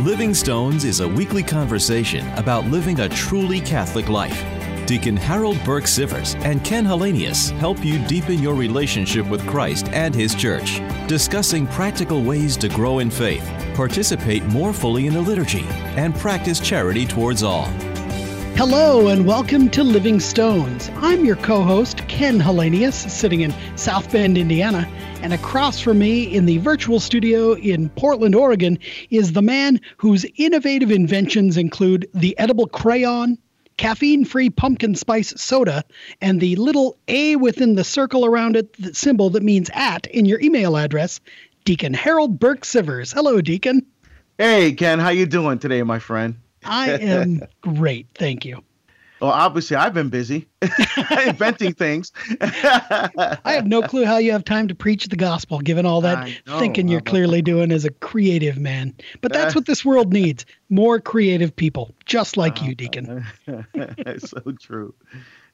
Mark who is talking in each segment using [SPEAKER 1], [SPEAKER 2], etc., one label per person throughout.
[SPEAKER 1] Living Stones is a weekly conversation about living a truly Catholic life. Deacon Harold Burke Sivers and Ken Hallenius help you deepen your relationship with Christ and His church, discussing practical ways to grow in faith, participate more fully in the liturgy, and practice charity towards all.
[SPEAKER 2] Hello and welcome to Living Stones. I'm your co host, Ken Hallenius, sitting in South Bend, Indiana. And across from me in the virtual studio in Portland, Oregon, is the man whose innovative inventions include the edible crayon, caffeine free pumpkin spice soda, and the little A within the circle around it the symbol that means at in your email address, Deacon Harold Burke Sivers. Hello, Deacon.
[SPEAKER 3] Hey, Ken, how you doing today, my friend?
[SPEAKER 2] I am great, thank you.
[SPEAKER 3] Well, obviously, I've been busy inventing things.
[SPEAKER 2] I have no clue how you have time to preach the gospel, given all that thinking you're clearly doing as a creative man. But that's what this world needs more creative people, just like you, Deacon.
[SPEAKER 3] so true.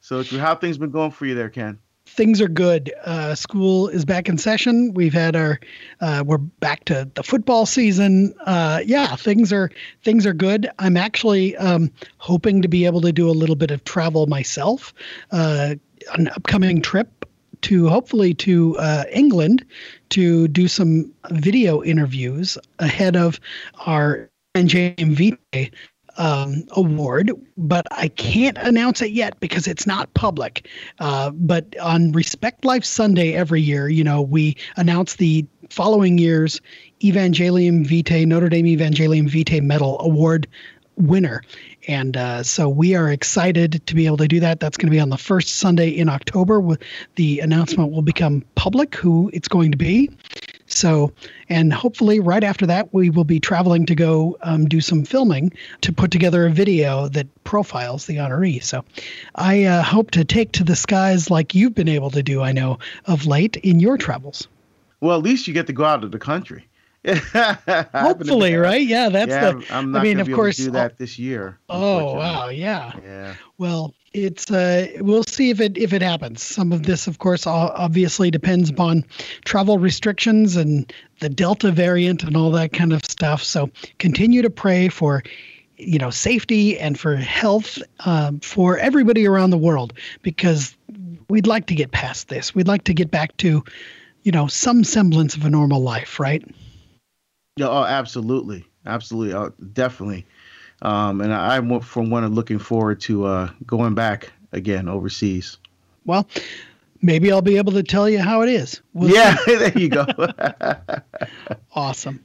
[SPEAKER 3] So true. How things been going for you there, Ken?
[SPEAKER 2] Things are good. Uh, school is back in session. We've had our, uh, we're back to the football season. Uh, yeah, things are things are good. I'm actually um, hoping to be able to do a little bit of travel myself. Uh, an upcoming trip to hopefully to uh, England to do some video interviews ahead of our NJM um, award, but I can't announce it yet because it's not public. Uh, but on Respect Life Sunday every year, you know, we announce the following year's Evangelium Vitae, Notre Dame Evangelium Vitae Medal Award winner. And uh, so we are excited to be able to do that. That's going to be on the first Sunday in October. The announcement will become public who it's going to be. So, and hopefully, right after that, we will be traveling to go um, do some filming to put together a video that profiles the honoree. So, I uh, hope to take to the skies like you've been able to do, I know, of late in your travels.
[SPEAKER 3] Well, at least you get to go out of the country.
[SPEAKER 2] Hopefully, right? Yeah, that's
[SPEAKER 3] yeah,
[SPEAKER 2] the.
[SPEAKER 3] I'm not I mean, of course, do that this year.
[SPEAKER 2] Oh wow, yeah.
[SPEAKER 3] Yeah.
[SPEAKER 2] Well, it's uh, we'll see if it if it happens. Some of this, of course, obviously depends upon travel restrictions and the Delta variant and all that kind of stuff. So continue to pray for you know safety and for health um, for everybody around the world because we'd like to get past this. We'd like to get back to you know some semblance of a normal life, right?
[SPEAKER 3] Yeah, oh, absolutely, absolutely, oh, definitely. Um, and I, am from one of looking forward to uh, going back again overseas.
[SPEAKER 2] Well, maybe I'll be able to tell you how it is.
[SPEAKER 3] We'll yeah, there you go.
[SPEAKER 2] awesome.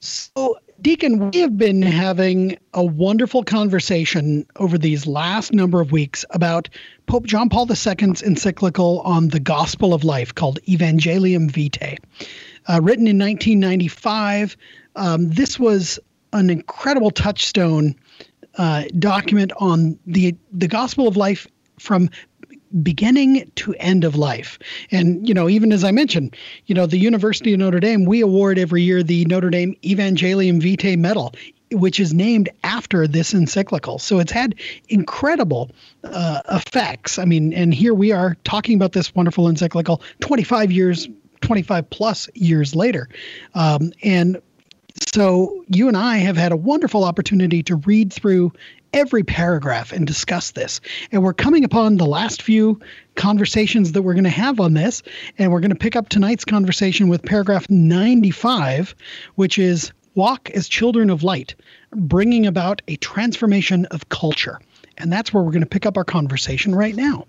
[SPEAKER 2] So, Deacon, we have been having a wonderful conversation over these last number of weeks about Pope John Paul II's encyclical on the gospel of life called Evangelium Vitae uh, written in 1995. Um, this was an incredible touchstone uh, document on the the gospel of life from beginning to end of life. And, you know, even as I mentioned, you know, the University of Notre Dame, we award every year the Notre Dame Evangelium Vitae Medal, which is named after this encyclical. So it's had incredible uh, effects. I mean, and here we are talking about this wonderful encyclical 25 years 25 plus years later. Um, and so you and I have had a wonderful opportunity to read through every paragraph and discuss this. And we're coming upon the last few conversations that we're going to have on this. And we're going to pick up tonight's conversation with paragraph 95, which is Walk as Children of Light, bringing about a transformation of culture. And that's where we're going to pick up our conversation right now.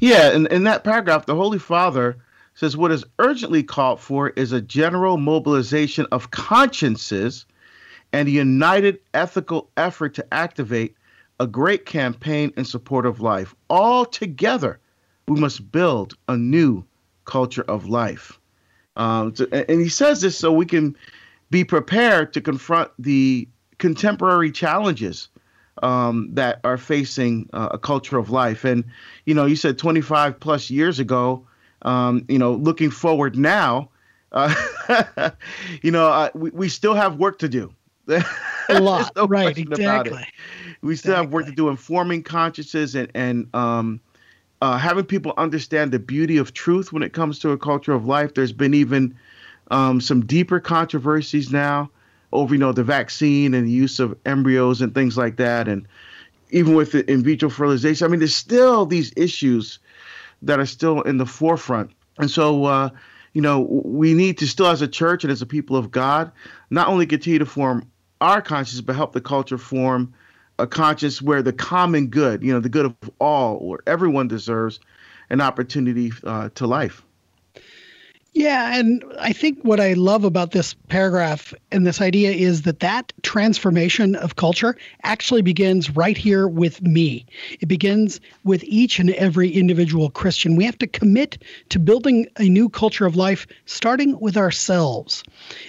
[SPEAKER 3] Yeah, in, in that paragraph, the Holy Father says what is urgently called for is a general mobilization of consciences and a united ethical effort to activate a great campaign in support of life. All together, we must build a new culture of life. Um, to, and he says this so we can be prepared to confront the contemporary challenges um, that are facing uh, a culture of life. And, you know, you said 25 plus years ago, um, you know, looking forward now, uh, you know, uh, we, we still have work to do.
[SPEAKER 2] a lot, no right? Exactly.
[SPEAKER 3] We still exactly. have work to do informing consciences and and um, uh, having people understand the beauty of truth when it comes to a culture of life. There's been even um, some deeper controversies now over you know the vaccine and the use of embryos and things like that, and even with the in vitro fertilization. I mean, there's still these issues that are still in the forefront, and so. Uh, you know, we need to still, as a church and as a people of God, not only continue to form our conscience, but help the culture form a conscience where the common good, you know, the good of all or everyone deserves an opportunity uh, to life.
[SPEAKER 2] Yeah, and I think what I love about this paragraph and this idea is that that transformation of culture actually begins right here with me. It begins with each and every individual Christian. We have to commit to building a new culture of life starting with ourselves.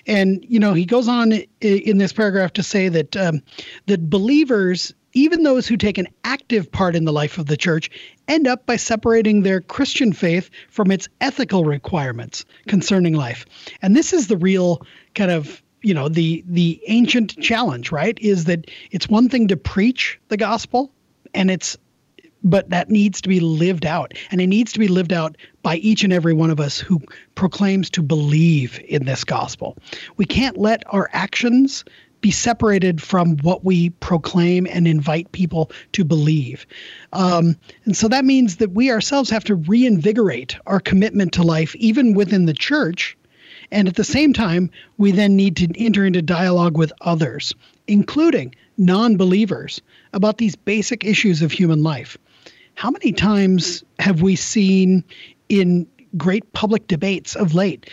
[SPEAKER 2] And you know, he goes on in this paragraph to say that um, that believers even those who take an active part in the life of the church end up by separating their Christian faith from its ethical requirements concerning life. And this is the real kind of you know the the ancient challenge right? Is that it's one thing to preach the gospel and it's but that needs to be lived out. And it needs to be lived out by each and every one of us who proclaims to believe in this gospel. We can't let our actions be separated from what we proclaim and invite people to believe. Um, and so that means that we ourselves have to reinvigorate our commitment to life, even within the church. And at the same time, we then need to enter into dialogue with others, including non believers, about these basic issues of human life. How many times have we seen in great public debates of late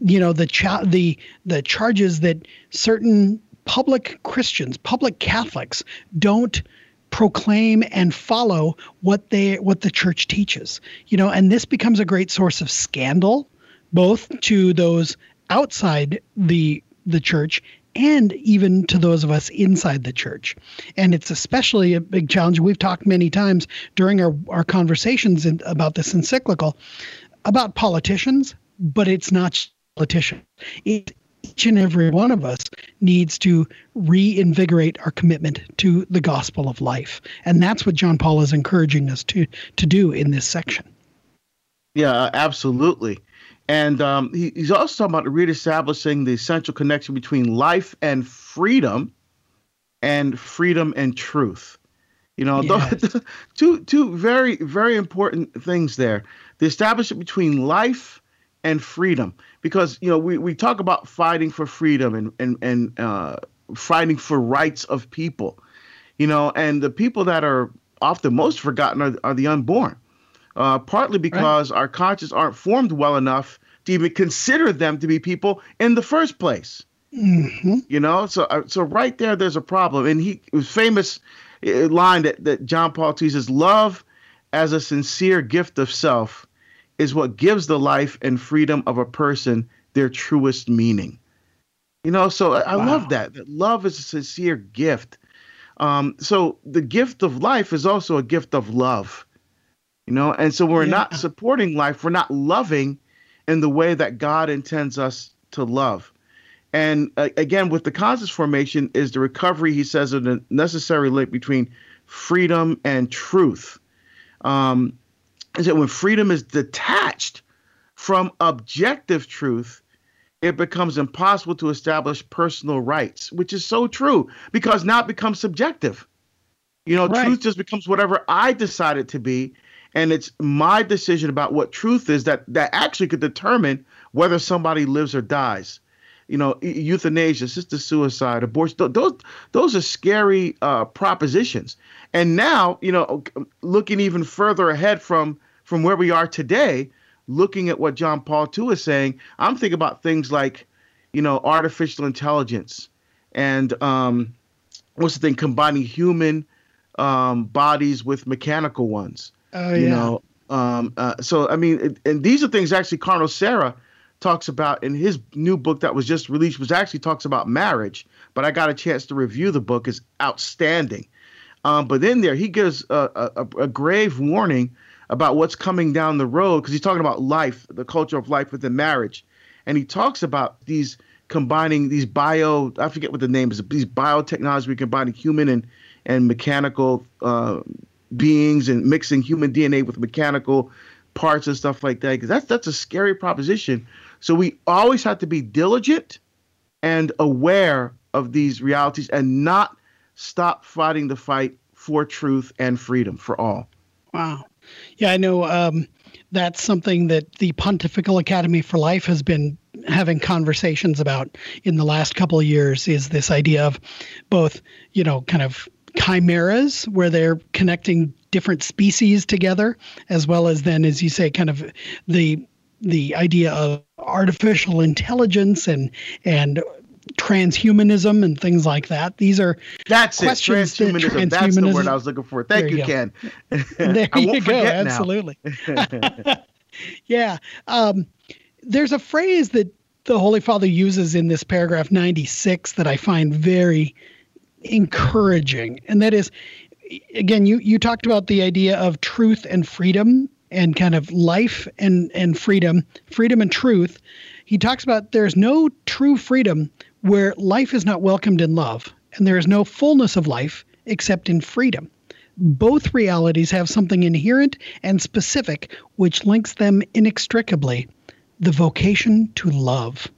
[SPEAKER 2] you know the cha- the the charges that certain public Christians, public Catholics don't proclaim and follow what they what the church teaches. You know, and this becomes a great source of scandal both to those outside the the church and even to those of us inside the church. And it's especially a big challenge. We've talked many times during our, our conversations in, about this encyclical about politicians, but it's not politicians. It each and every one of us needs to reinvigorate our commitment to the gospel of life. And that's what John Paul is encouraging us to, to do in this section.
[SPEAKER 3] Yeah, absolutely. And um, he, he's also talking about reestablishing the essential connection between life and freedom and freedom and truth. You know, yes. two, two very, very important things there. The establishment between life and freedom because you know we, we talk about fighting for freedom and and and uh, fighting for rights of people, you know, and the people that are often most forgotten are, are the unborn, uh, partly because right. our conscience aren't formed well enough to even consider them to be people in the first place. Mm-hmm. You know, so uh, so right there, there's a problem, and he was famous uh, line that that John Paul teaches: "Love as a sincere gift of self." Is what gives the life and freedom of a person their truest meaning. You know, so I, wow. love that. That love is a sincere gift. Um, so the gift of life is also a gift of love. You know, and so we're yeah. not supporting life, we're not loving in the way that God intends us to love. And uh, again, with the conscious formation is the recovery, he says, of the necessary link between freedom and truth. Um, is that when freedom is detached from objective truth, it becomes impossible to establish personal rights, which is so true because now it becomes subjective. You know, right. truth just becomes whatever I decide it to be. And it's my decision about what truth is that, that actually could determine whether somebody lives or dies. You know, euthanasia, assisted suicide, abortion, those, those are scary uh, propositions. And now, you know, looking even further ahead from from where we are today, looking at what John Paul II is saying, I'm thinking about things like, you know, artificial intelligence and um, what's the thing, combining human um, bodies with mechanical ones.
[SPEAKER 2] Oh, you yeah. know,
[SPEAKER 3] um, uh, so I mean, it, and these are things actually Cardinal Sarah talks about in his new book that was just released, which actually talks about marriage. But I got a chance to review the book; is outstanding. Um, but in there, he gives a, a, a grave warning about what's coming down the road because he's talking about life, the culture of life within marriage, and he talks about these combining these bio I forget what the name is these biotechnology combining human and and mechanical uh, beings and mixing human DNA with mechanical parts and stuff like that because that's that's a scary proposition. So we always have to be diligent and aware of these realities and not stop fighting the fight for truth and freedom for all.
[SPEAKER 2] Wow. Yeah, I know um, that's something that the Pontifical Academy for Life has been having conversations about in the last couple of years is this idea of both, you know, kind of chimeras where they're connecting different species together as well as then as you say kind of the the idea of artificial intelligence and and transhumanism and things like that. These are
[SPEAKER 3] that's it. Transhumanism. That, transhumanism. That's the word I was looking for. Thank you, you Ken.
[SPEAKER 2] there you go. Absolutely. yeah. Um, there's a phrase that the Holy Father uses in this paragraph 96 that I find very encouraging, and that is, again, you you talked about the idea of truth and freedom and kind of life and and freedom, freedom and truth. He talks about there's no true freedom where life is not welcomed in love, and there is no fullness of life except in freedom. Both realities have something inherent and specific which links them inextricably the vocation to love.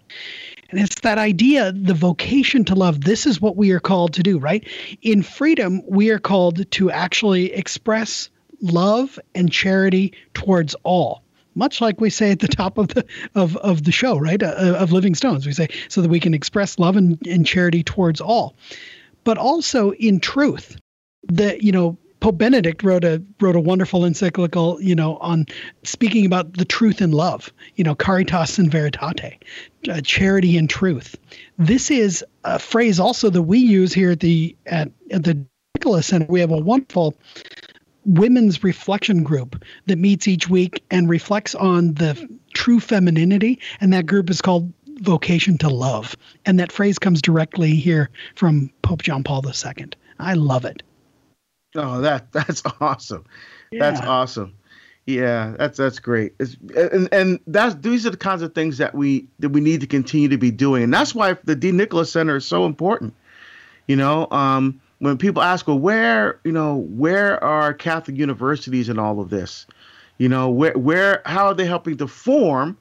[SPEAKER 2] And it's that idea, the vocation to love. This is what we are called to do, right? In freedom, we are called to actually express love and charity towards all much like we say at the top of the of, of the show, right? Uh, uh, of Living Stones, we say so that we can express love and, and charity towards all, but also in truth. That you know, Pope Benedict wrote a wrote a wonderful encyclical, you know, on speaking about the truth and love. You know, caritas in veritate, uh, charity and truth. This is a phrase also that we use here at the at, at the Nicholas Center. We have a wonderful women's reflection group that meets each week and reflects on the true femininity. And that group is called Vocation to Love. And that phrase comes directly here from Pope John Paul II. I love it.
[SPEAKER 3] Oh, that that's awesome. Yeah. That's awesome. Yeah, that's that's great. It's, and and that's these are the kinds of things that we that we need to continue to be doing, and that's why the De Nicola Center is so important. You know, um, when people ask, well, where, you know, where are Catholic universities in all of this? You know, where, where, how are they helping to form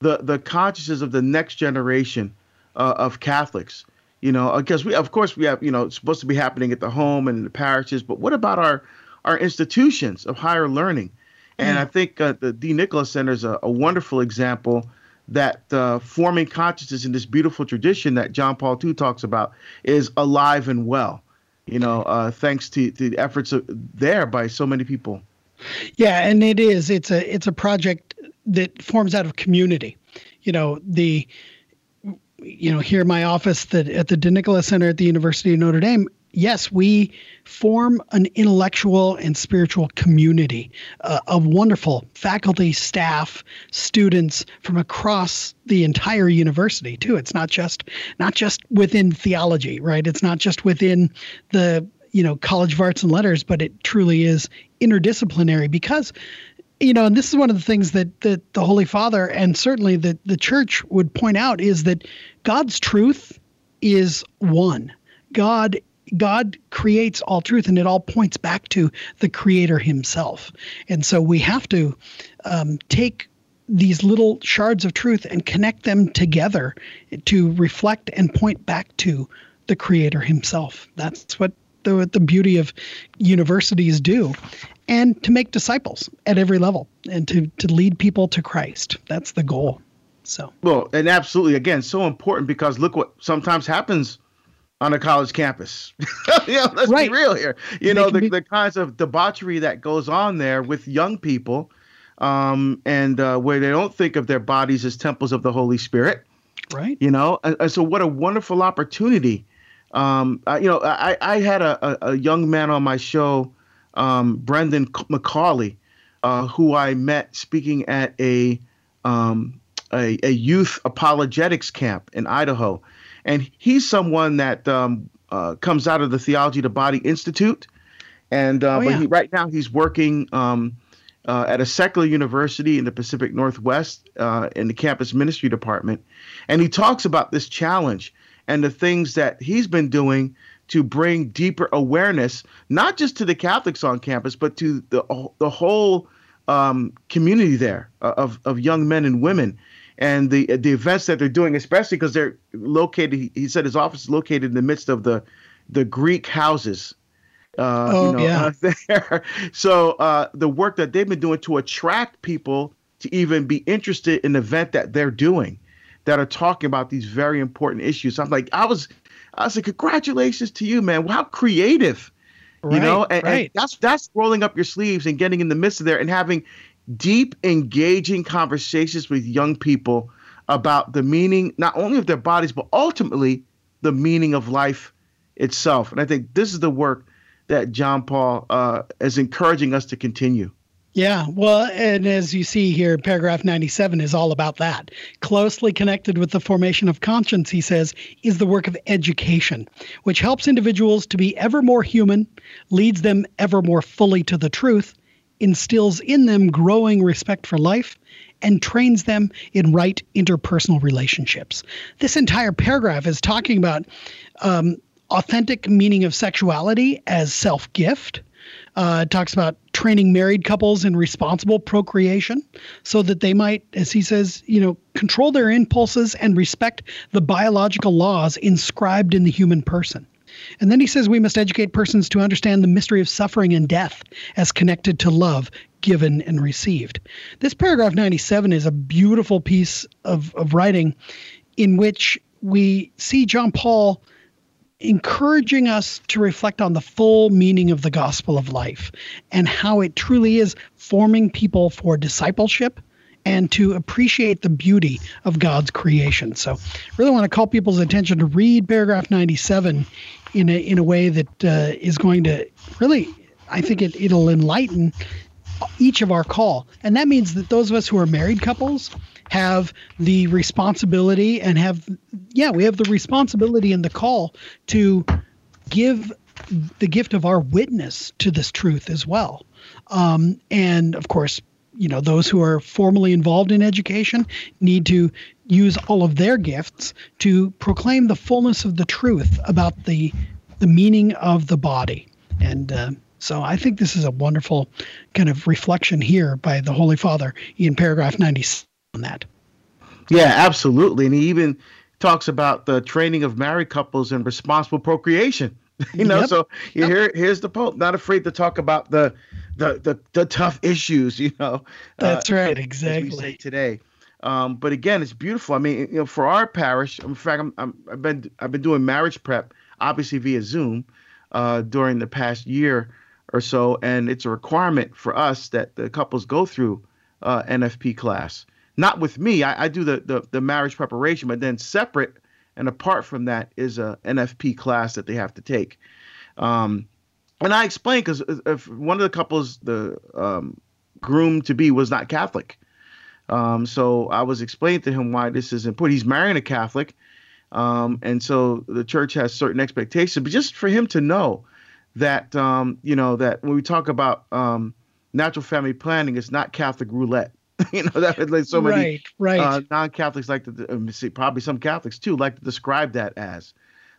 [SPEAKER 3] the the consciousness of the next generation uh, of Catholics? You know, because we, of course, we have, you know, it's supposed to be happening at the home and in the parishes, but what about our our institutions of higher learning? And mm. I think uh, the De Nicola Center is a, a wonderful example that uh, forming consciousness in this beautiful tradition that John Paul II talks about is alive and well you know, uh, thanks to, to the efforts of, there by so many people.
[SPEAKER 2] Yeah, and it is. It's a it's a project that forms out of community. You know, the you know here in my office that at the De Nicola Center at the University of Notre Dame, yes, we form an intellectual and spiritual community uh, of wonderful faculty, staff, students from across the entire university too. It's not just not just within theology, right? It's not just within the you know College of Arts and Letters, but it truly is interdisciplinary because you know, and this is one of the things that that the Holy Father and certainly the the Church would point out is that God's truth is one. God God creates all truth, and it all points back to the Creator Himself. And so we have to um, take these little shards of truth and connect them together to reflect and point back to the Creator Himself. That's what the the beauty of universities do, and to make disciples at every level and to to lead people to Christ. That's the goal. So
[SPEAKER 3] well, and absolutely again so important because look what sometimes happens on a college campus. yeah, let's right. be real here. You they know, the, be- the kinds of debauchery that goes on there with young people, um, and uh, where they don't think of their bodies as temples of the Holy Spirit.
[SPEAKER 2] Right.
[SPEAKER 3] You know, and, and so what a wonderful opportunity. Um, I, you know, I, I had a, a, a young man on my show, um, Brendan McCauley, uh, who I met speaking at a, um, a, a youth apologetics camp in Idaho and he's someone that um, uh, comes out of the Theology of the Body Institute, and uh, oh, yeah. but he, right now he's working um, uh, at a secular university in the Pacific Northwest uh, in the campus ministry department, and he talks about this challenge and the things that he's been doing to bring deeper awareness, not just to the Catholics on campus, but to the the whole um, community there uh, of of young men and women and the the events that they're doing, especially because they're located. He said his office is located in the midst of the the Greek houses.
[SPEAKER 2] Uh, oh you know, yeah.
[SPEAKER 3] Uh, there. So uh, the work that they've been doing to attract people to even be interested in the event that they're doing, that are talking about these very important issues. I'm like, I was, I was like, congratulations to you, man. How creative, right, you know? And, right. and that's that's rolling up your sleeves and getting in the midst of there and having deep, engaging conversations with young people about the meaning not only of their bodies but ultimately the meaning of life itself. And I think this is the work that John Paul uh, is encouraging us to continue.
[SPEAKER 2] Yeah, well, and as you see here, paragraph 97 is all about that. Closely connected with the formation of conscience, he says, is the work of education, which helps individuals to be ever more human, leads them ever more fully to the truth, instills in them growing respect for life, and trains them in right interpersonal relationships. This entire paragraph is talking about um, authentic meaning of sexuality as self gift. Uh, it talks about training married couples in responsible procreation so that they might, as he says, you know, control their impulses and respect the biological laws inscribed in the human person. And then he says we must educate persons to understand the mystery of suffering and death as connected to love given and received. This paragraph 97 is a beautiful piece of, of writing in which we see John Paul encouraging us to reflect on the full meaning of the gospel of life and how it truly is forming people for discipleship and to appreciate the beauty of God's creation. So, I really want to call people's attention to read paragraph 97 in a in a way that uh, is going to really, I think it it'll enlighten each of our call, and that means that those of us who are married couples have the responsibility and have yeah we have the responsibility and the call to give the gift of our witness to this truth as well. Um, and of course you know those who are formally involved in education need to use all of their gifts to proclaim the fullness of the truth about the the meaning of the body and uh, so I think this is a wonderful kind of reflection here by the Holy Father in paragraph 90 on that.
[SPEAKER 3] Yeah, absolutely. And he even talks about the training of married couples in responsible procreation. you know, yep. so yep. here here's the Pope, not afraid to talk about the the the, the tough issues, you know.
[SPEAKER 2] That's uh, right, exactly.
[SPEAKER 3] today. Um, but again, it's beautiful. I mean, you know, for our parish, in fact, I'm, I'm I've been I've been doing marriage prep, obviously via Zoom, uh, during the past year or so, and it's a requirement for us that the couples go through uh, NFP class. Not with me. I, I do the, the, the marriage preparation, but then separate and apart from that is a NFP class that they have to take. Um, and I explained because if one of the couples, the um, groom to be, was not Catholic, um, so I was explaining to him why this is important. He's marrying a Catholic, um, and so the church has certain expectations. But just for him to know that, um, you know, that when we talk about um, natural family planning, it's not Catholic roulette. you know that like so many
[SPEAKER 2] right, right. Uh,
[SPEAKER 3] non-Catholics like to um, see probably some Catholics too like to describe that as.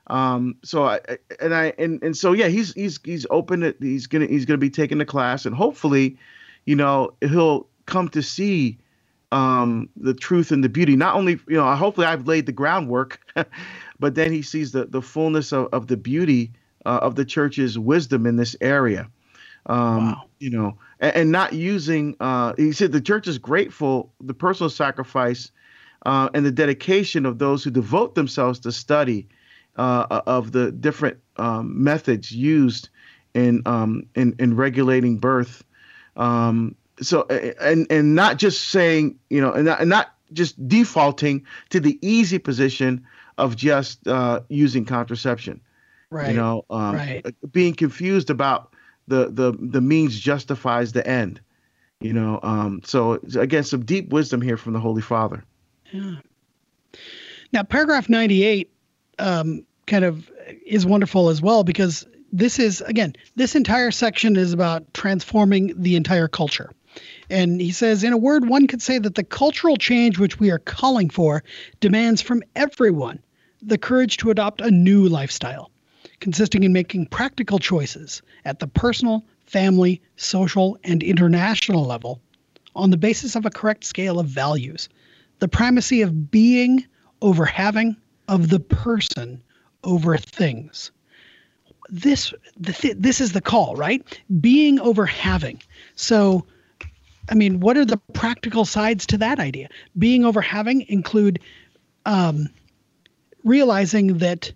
[SPEAKER 3] Um, so I and I and, and so yeah, he's he's he's open. To, he's gonna he's gonna be taking the class, and hopefully, you know, he'll come to see um, the truth and the beauty. Not only you know, hopefully I've laid the groundwork, but then he sees the the fullness of, of the beauty uh, of the church's wisdom in this area. Um, wow. You know, and, and not using. Uh, he said the church is grateful the personal sacrifice uh, and the dedication of those who devote themselves to study uh, of the different um, methods used in um, in in regulating birth. Um, so and and not just saying you know and not, and not just defaulting to the easy position of just uh, using contraception.
[SPEAKER 2] Right.
[SPEAKER 3] You know, um,
[SPEAKER 2] right.
[SPEAKER 3] being confused about the the the means justifies the end. You know, um, so again, some deep wisdom here from the Holy Father.
[SPEAKER 2] Yeah. Now, paragraph ninety-eight um, kind of is wonderful as well because this is again this entire section is about transforming the entire culture. And he says, in a word, one could say that the cultural change which we are calling for demands from everyone the courage to adopt a new lifestyle consisting in making practical choices at the personal, family, social, and international level on the basis of a correct scale of values. the primacy of being over having, of the person over things. This th- this is the call, right? Being over having. So, I mean, what are the practical sides to that idea? Being over having include um, realizing that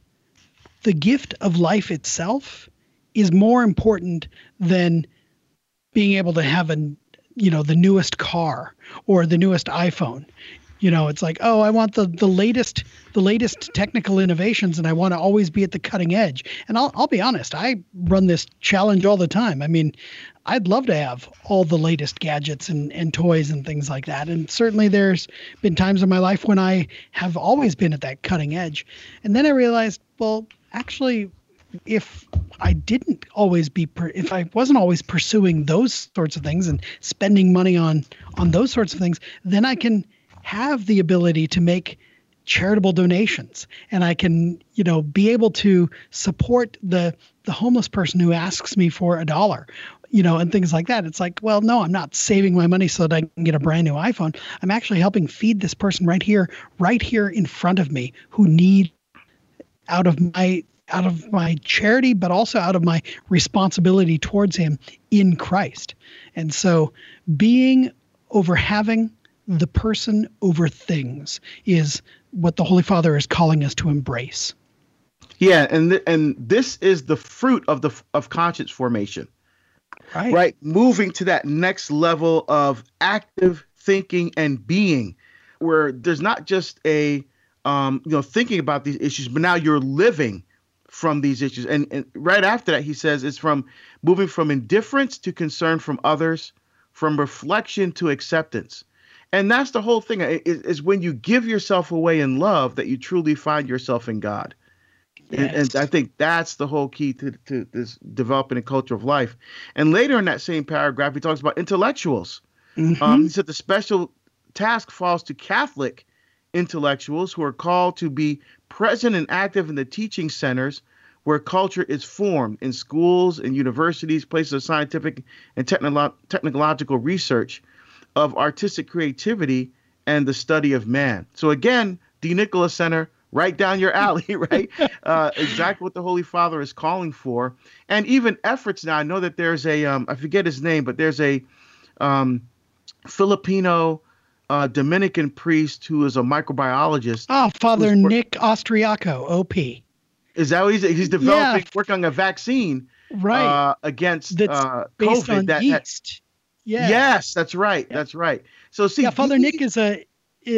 [SPEAKER 2] the gift of life itself is more important than being able to have an you know the newest car or the newest iphone you know it's like oh i want the the latest the latest technical innovations and i want to always be at the cutting edge. And i'll, I'll be honest i run this challenge all the time. I mean i'd love to have all the latest gadgets and, and toys and things like that. And certainly there's been times in my life when i have always been at that cutting edge. And then i realized well actually if I didn't always be per- if I wasn't always pursuing those sorts of things and spending money on on those sorts of things, then I can have the ability to make charitable donations and I can, you know, be able to support the the homeless person who asks me for a dollar you know, and things like that. It's like, well, no, I'm not saving my money so that I can get a brand new iPhone. I'm actually helping feed this person right here, right here in front of me who need out of my out of my charity, but also out of my responsibility towards Him in Christ. And so, being over having the person over things is what the Holy Father is calling us to embrace.
[SPEAKER 3] Yeah, and th- and this is the fruit of the of conscience formation. Right. Right, moving to that next level of active thinking and being where there's not just a um, you know thinking about these issues, but now you're living from these issues. And, and right after that, he says it's from moving from indifference to concern from others, from reflection to acceptance. And that's the whole thing is, is when you give yourself away in love that you truly find yourself in God. Yes. And, and, I think that's the whole key to, to this developing a culture of life. And later in that same paragraph, he talks about intellectuals. Mm-hmm. Um, he said the special task falls to Catholic intellectuals who are called to be present and active in the teaching centers where culture is formed in schools and universities, places of scientific and technolo- technological research of artistic creativity and the study of man. So again, De Nicola Center, right down your alley, right? uh, exactly what the Holy Father is calling for, and even efforts now. I know that there's a um, I forget his name, but there's a um, Filipino uh, Dominican priest who is a microbiologist.
[SPEAKER 2] Oh, Father Nick Austriaco, OP.
[SPEAKER 3] Is that what he's he's developing, yeah. working on a vaccine,
[SPEAKER 2] right,
[SPEAKER 3] uh, against
[SPEAKER 2] that's
[SPEAKER 3] uh,
[SPEAKER 2] based
[SPEAKER 3] COVID. that,
[SPEAKER 2] yeast.
[SPEAKER 3] Yeah. Yes, that's right. Yeah. That's right. So see,
[SPEAKER 2] yeah, Father he, Nick is a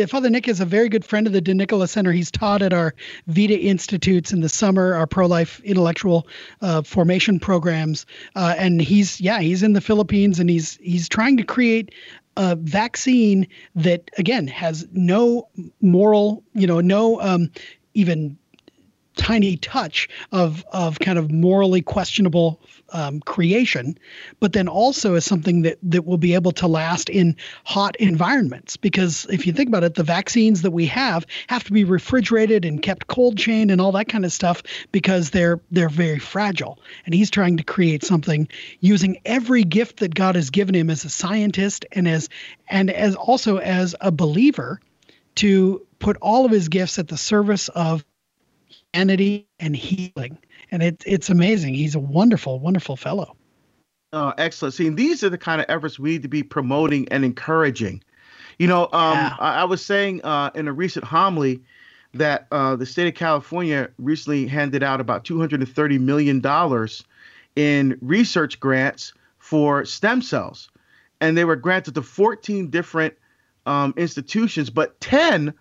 [SPEAKER 2] Father Nick is a very good friend of the De Nicola Center. He's taught at our Vita Institutes in the summer, our pro-life intellectual uh, formation programs, uh, and he's yeah he's in the Philippines and he's he's trying to create a vaccine that again has no moral, you know, no um, even tiny touch of of kind of morally questionable um, creation, but then also as something that that will be able to last in hot environments. Because if you think about it, the vaccines that we have have to be refrigerated and kept cold chain and all that kind of stuff because they're they're very fragile. And he's trying to create something using every gift that God has given him as a scientist and as and as also as a believer to put all of his gifts at the service of humanity and healing. And it, it's amazing. He's a wonderful, wonderful fellow.
[SPEAKER 3] Oh, excellent. See, these are the kind of efforts we need to be promoting and encouraging. You know, um, yeah. I, I, was saying uh, in a recent homily that uh, the state of California recently handed out about $230 million in research grants for stem cells. And they were granted to 14 different um, institutions, but 10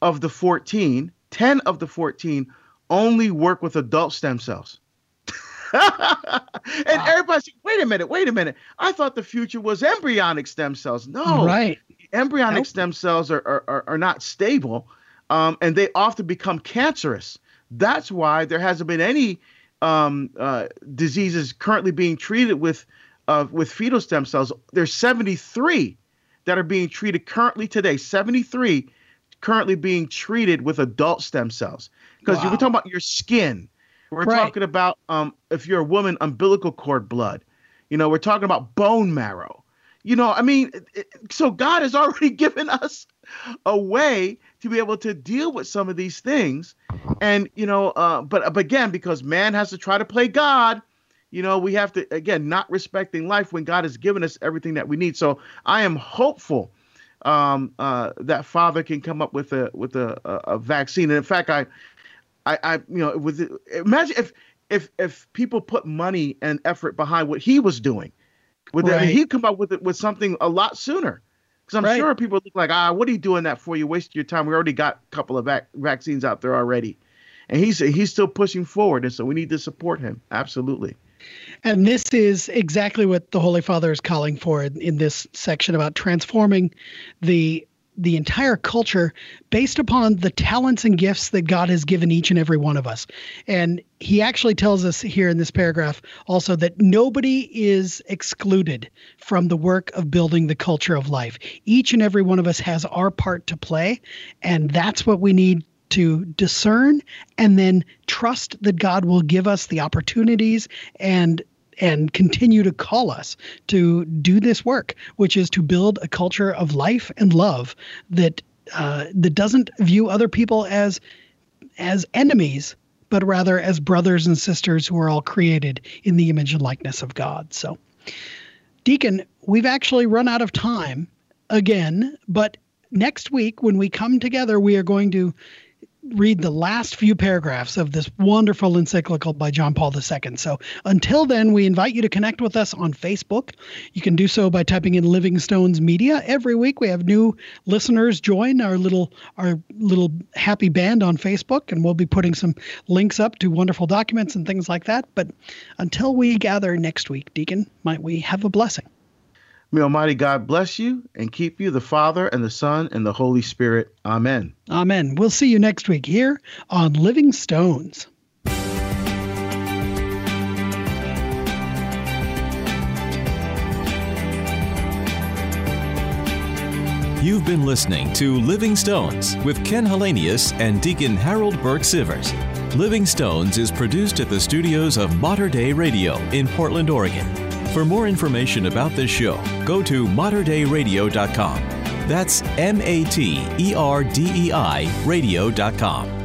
[SPEAKER 3] of the 14, 10 of the 14 only work with adult stem cells. and wow. everybody's like, wait a minute, wait a minute. I thought the future was embryonic stem cells. No,
[SPEAKER 2] right.
[SPEAKER 3] Embryonic nope. stem cells are, are, are, not stable um, and they often become cancerous. That's why there hasn't been any um, uh, diseases currently being treated with uh, with fetal stem cells. There's 73 that are being treated currently today. 73 currently being treated with adult stem cells because wow. we're talking about your skin. We're right. talking about um, if you're a woman, umbilical cord blood. You know, we're talking about bone marrow. You know, I mean, so God has already given us a way to be able to deal with some of these things. And, you know, uh, but, but again, because man has to try to play God, you know, we have to, again, not respecting life when God has given us everything that we need. So I am hopeful um, uh, that father can come up with a with a, a, a vaccine. And in fact, I, I, I, you know, with imagine if if if people put money and effort behind what he was doing, would right. he'd come up with it with something a lot sooner. Because I'm right. sure people look like, ah, what are you doing that for? You wasting your time. We already got a couple of vac- vaccines out there already, and he's he's still pushing forward, and so we need to support him absolutely.
[SPEAKER 2] And this is exactly what the Holy Father is calling for in, in this section about transforming the the entire culture based upon the talents and gifts that God has given each and every one of us. And he actually tells us here in this paragraph also that nobody is excluded from the work of building the culture of life. Each and every one of us has our part to play, and that's what we need to discern and then trust that God will give us the opportunities and and continue to call us to do this work, which is to build a culture of life and love that uh, that doesn't view other people as as enemies, but rather as brothers and sisters who are all created in the image and likeness of God. So, Deacon, we've actually run out of time again, but next week when we come together, we are going to read the last few paragraphs of this wonderful encyclical by John Paul II. So until then, we invite you to connect with us on Facebook. You can do so by typing in Living Stones Media. Every week we have new listeners join our little our little happy band on Facebook, and we'll be putting some links up to wonderful documents and things like that. But until we gather next week, Deacon, might we have a blessing?
[SPEAKER 3] May Almighty God bless you and keep you, the Father and the Son and the Holy Spirit. Amen.
[SPEAKER 2] Amen. We'll see you next week here on Living Stones.
[SPEAKER 1] You've been listening to Living Stones with Ken Hallenius and Deacon Harold Burke Sivers. Living Stones is produced at the studios of Mater Dei Radio in Portland, Oregon. For more information about this show, go to materdeiradio.com. That's M A T E R D E I radio.com.